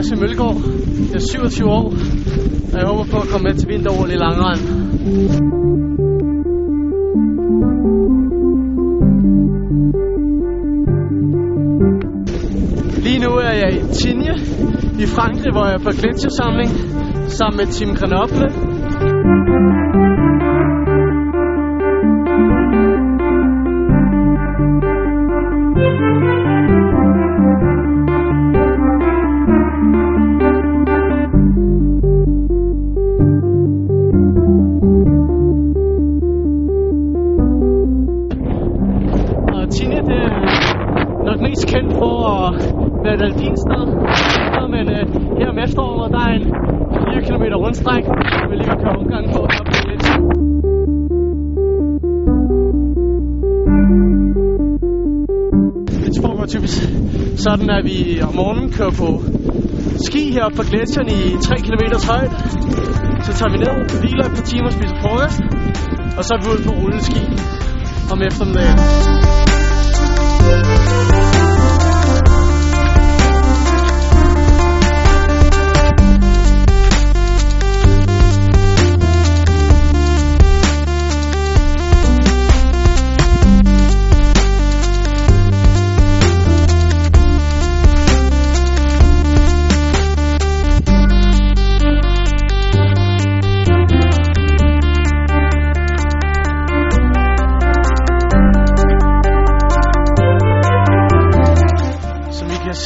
Lasse Mølgaard. Jeg er 27 år, og jeg håber på at komme med til vinter-OL i Langrand. Lige nu er jeg i Tignes i Frankrig, hvor jeg er på gletsjersamling sammen med Tim Grenoble. Og Tignes er nok mest kendt for at være et alpinsted. Men øh, her om efteråret, der er en 4 km rundstræk, vi lige kan køre omgang på op på lidt. Det foregår typisk sådan, at vi om morgenen kører på ski heroppe på gletsjeren i 3 km højde. Så tager vi ned, hviler et par timer og spiser frokost. Og så er vi ude på rulleski om eftermiddagen.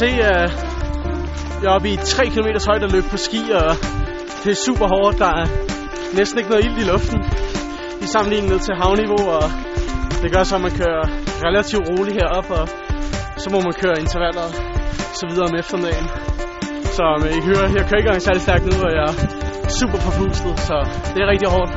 Se, at jeg er oppe i 3 km højde at løbe på ski, og det er super hårdt. Der er næsten ikke noget ild i luften i sammenligning ned til havniveau, og det gør så, at man kører relativt roligt herop, og så må man køre intervaller så videre om eftermiddagen. Så øh, men I hører, jeg kører ikke engang særlig stærkt nu, og jeg er super forpustet, så det er rigtig hårdt.